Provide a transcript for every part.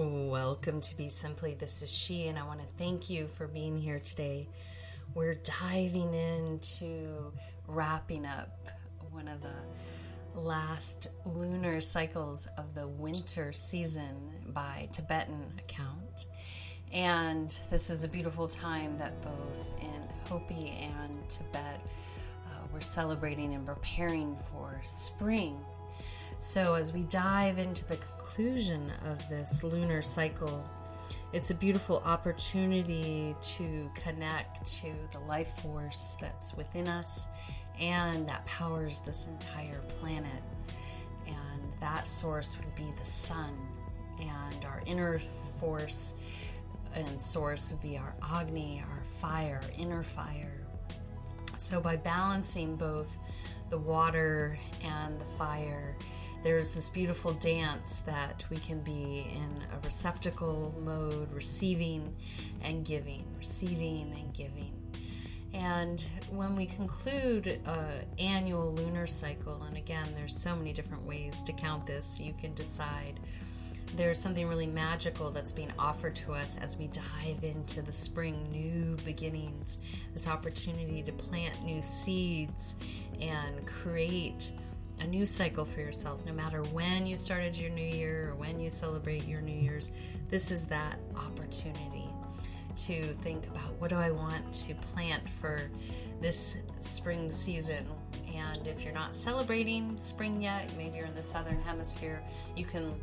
Welcome to Be Simply. This is she, and I want to thank you for being here today. We're diving into wrapping up one of the last lunar cycles of the winter season by Tibetan account. And this is a beautiful time that both in Hopi and Tibet uh, we're celebrating and preparing for spring so, as we dive into the conclusion of this lunar cycle, it's a beautiful opportunity to connect to the life force that's within us and that powers this entire planet. And that source would be the sun, and our inner force and source would be our Agni, our fire, inner fire. So, by balancing both the water and the fire, there's this beautiful dance that we can be in a receptacle mode, receiving and giving, receiving and giving. And when we conclude an annual lunar cycle, and again, there's so many different ways to count this, you can decide. There's something really magical that's being offered to us as we dive into the spring, new beginnings, this opportunity to plant new seeds and create a new cycle for yourself no matter when you started your new year or when you celebrate your new year's this is that opportunity to think about what do i want to plant for this spring season? And if you're not celebrating spring yet maybe you're in the southern hemisphere you can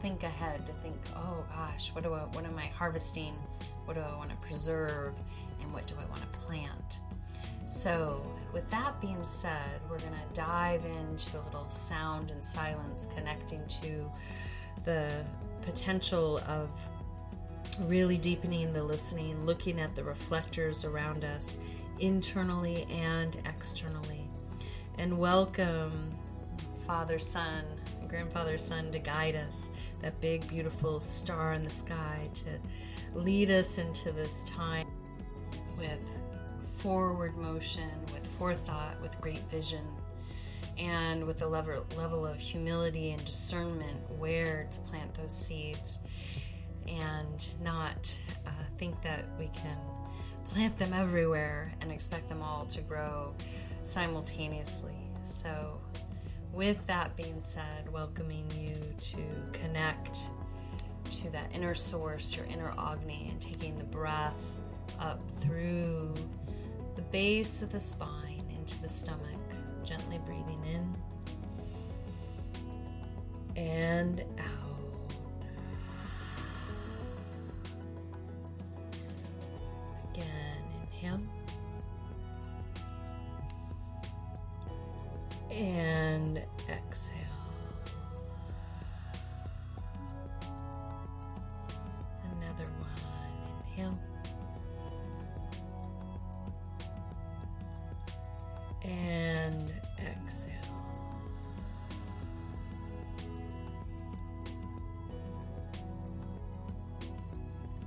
think ahead to think oh gosh what do i what am i harvesting? What do i want to preserve? And what do i want to plant so, with that being said, we're going to dive into a little sound and silence connecting to the potential of really deepening the listening, looking at the reflectors around us internally and externally. And welcome Father Sun, Grandfather Sun to guide us, that big, beautiful star in the sky to lead us into this time with forward motion, with forethought, with great vision, and with a level, level of humility and discernment where to plant those seeds, and not uh, think that we can plant them everywhere and expect them all to grow simultaneously. So, with that being said, welcoming you to connect to that inner source, your inner Agni, and taking the breath up through base of the spine into the stomach, gently breathing in and out. And exhale.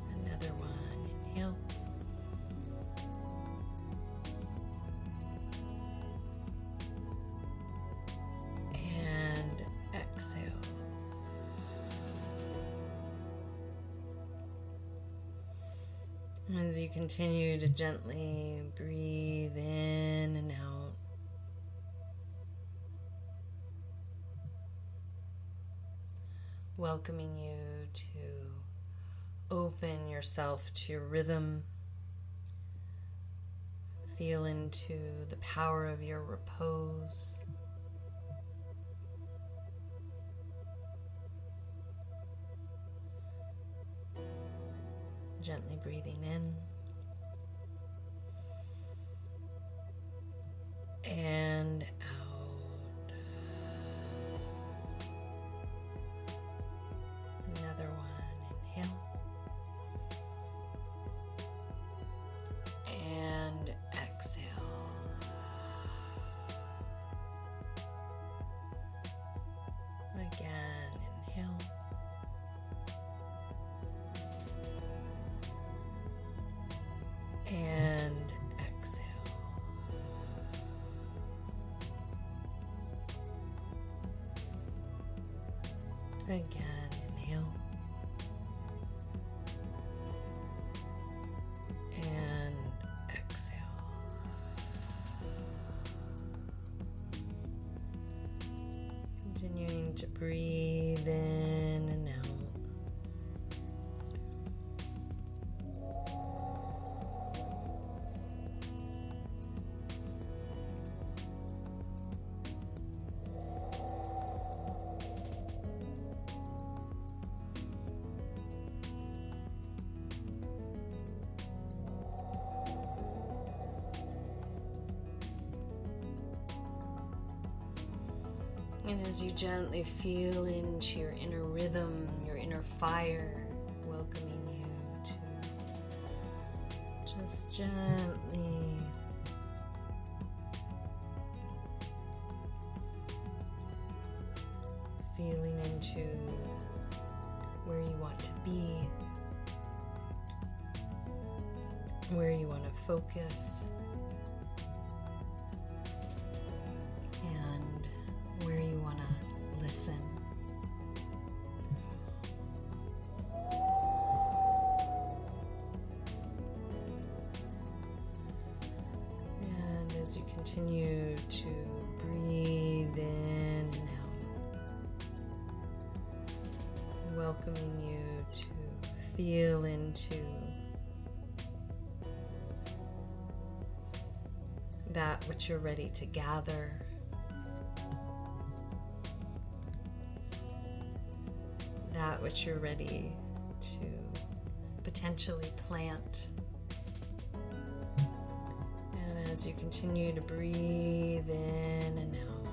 Another one, inhale. And exhale. As you continue to gently welcoming you to open yourself to your rhythm. Feel into the power of your repose. Gently breathing in and again. Inhale. And exhale. Continuing to breathe. And as you gently feel into your inner rhythm, your inner fire, welcoming you to just gently feeling into where you want to be, where you want to focus. Listen. And as you continue to breathe in and out, welcoming you to feel into that which you're ready to gather. You're ready to potentially plant. And as you continue to breathe in and out,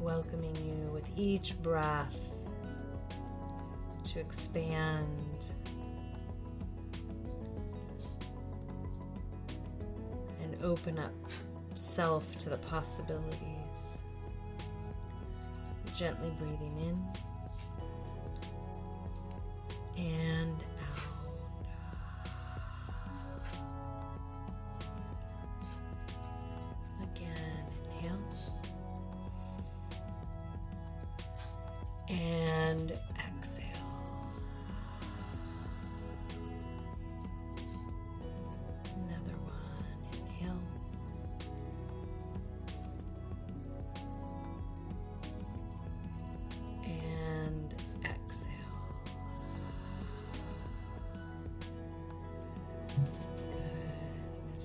welcoming you with each breath to expand and open up self to the Gently breathing in and out. Again, inhale and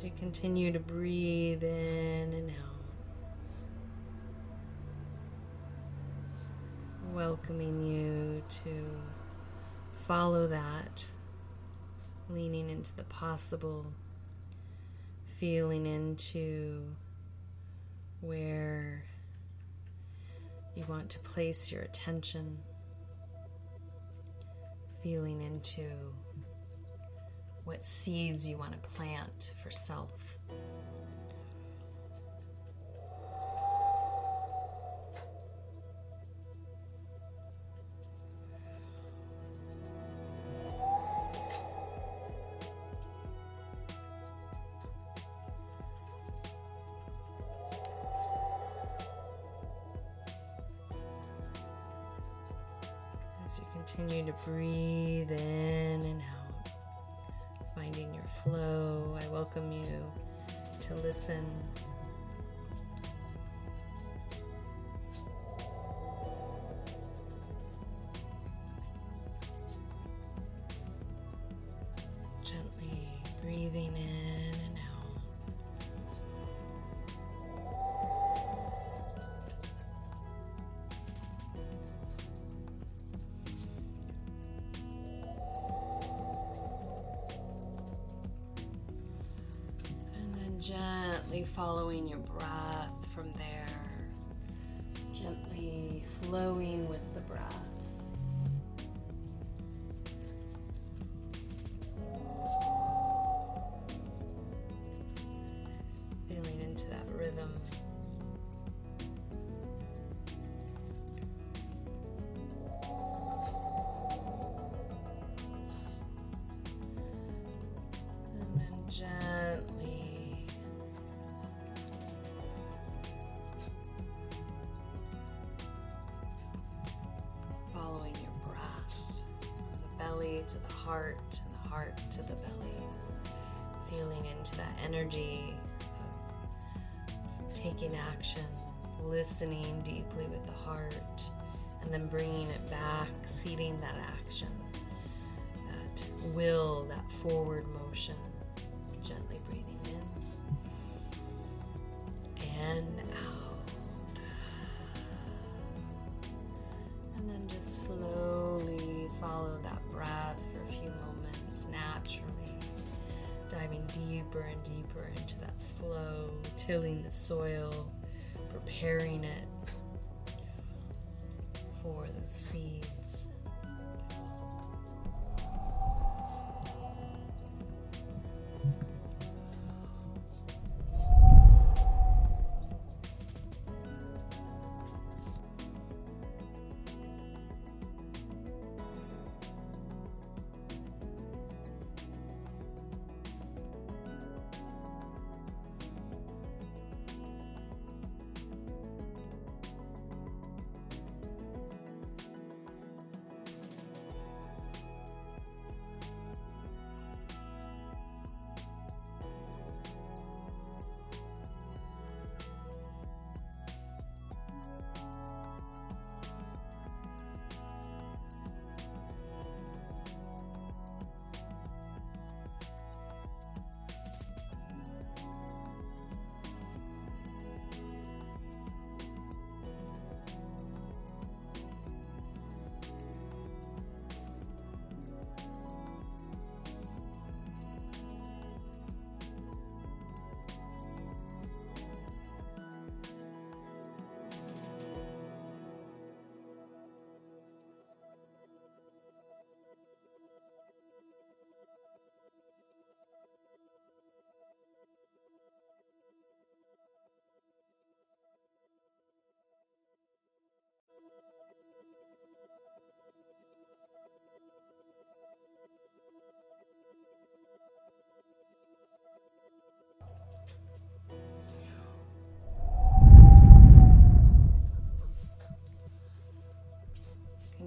You continue to breathe in and out, welcoming you to follow that, leaning into the possible, feeling into where you want to place your attention, feeling into what seeds you want to plant for self. As you continue to breathe in and out, finding your flow, I welcome you to listen. Gently breathing in gently following your breath from there, gently flowing to the heart and the heart to the belly, feeling into that energy of taking action, listening deeply with the heart, and then bringing it back, seating that action, that will, that forward motion. Preparing it for those seeds.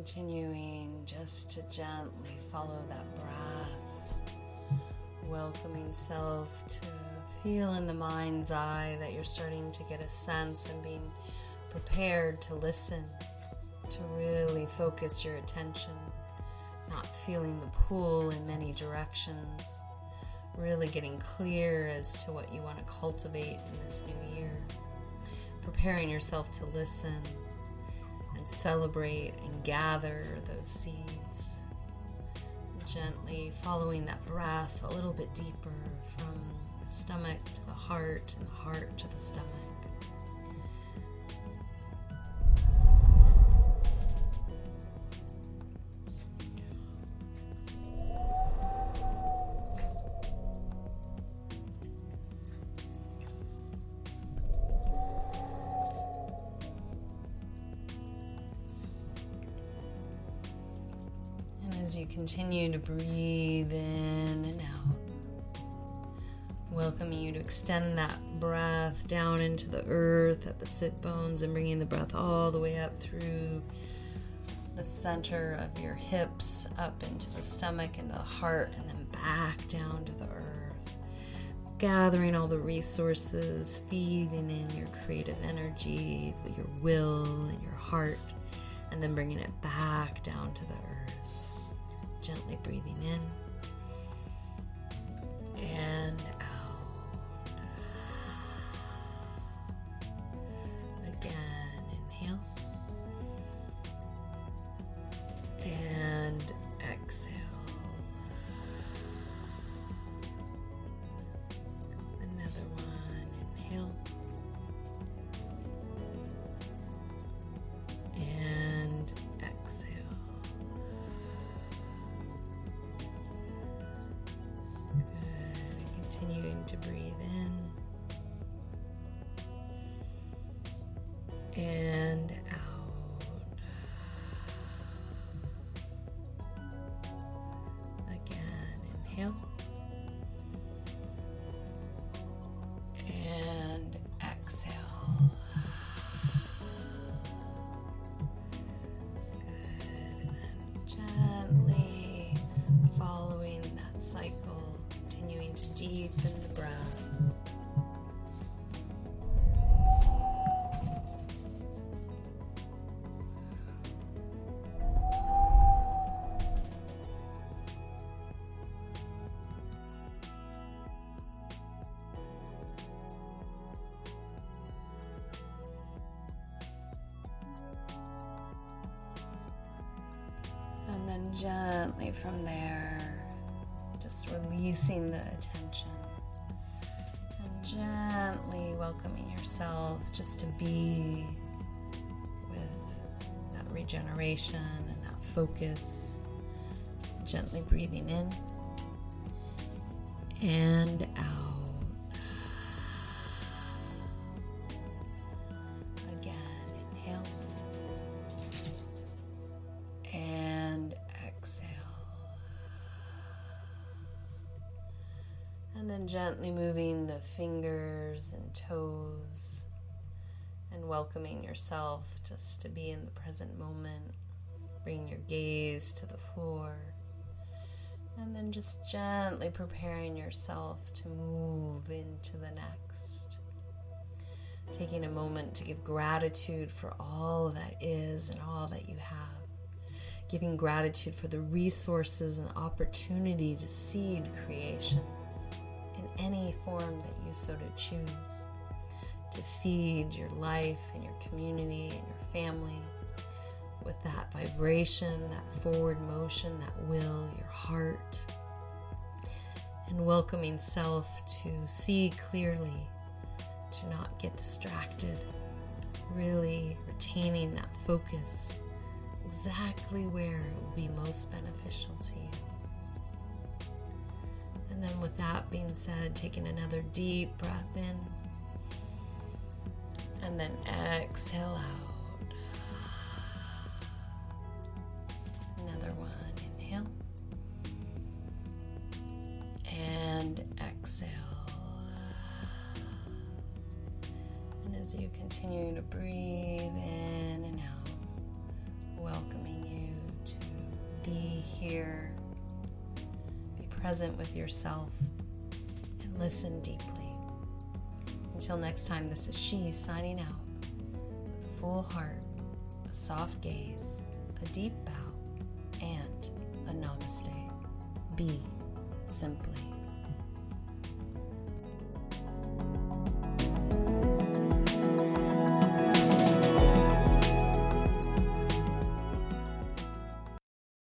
Continuing just to gently follow that breath, welcoming self to feel in the mind's eye that you're starting to get a sense and being prepared to listen, to really focus your attention, not feeling the pull in many directions, really getting clear as to what you want to cultivate in this new year, preparing yourself to listen and celebrate and gather those seeds. Gently following that breath a little bit deeper from the stomach to the heart and the heart to the stomach. As you continue to breathe in and out. Welcoming you to extend that breath down into the earth at the sit bones and bringing the breath all the way up through the center of your hips, up into the stomach and the heart, and then back down to the earth. Gathering all the resources, feeding in your creative energy, your will, and your heart, and then bringing it back down to the earth gently breathing in continuing to breathe in. And gently from there, just releasing the attention and gently welcoming yourself just to be with that regeneration and that focus. Gently breathing in and out. Gently moving the fingers and toes and welcoming yourself just to be in the present moment. Bring your gaze to the floor. And then just gently preparing yourself to move into the next. Taking a moment to give gratitude for all that is and all that you have. Giving gratitude for the resources and opportunity to seed creation any form that you so to choose. To feed your life and your community and your family with that vibration, that forward motion, that will, your heart, and welcoming self to see clearly, to not get distracted, really retaining that focus exactly where it will be most beneficial to you. Then, with that being said, taking another deep breath in and then exhale out. Another one. Inhale and exhale. And as you continue to breathe in and out, welcoming you to be here, present with yourself, and listen deeply. Until next time, this is she signing out with a full heart, a soft gaze, a deep bow, and a namaste. Be simply.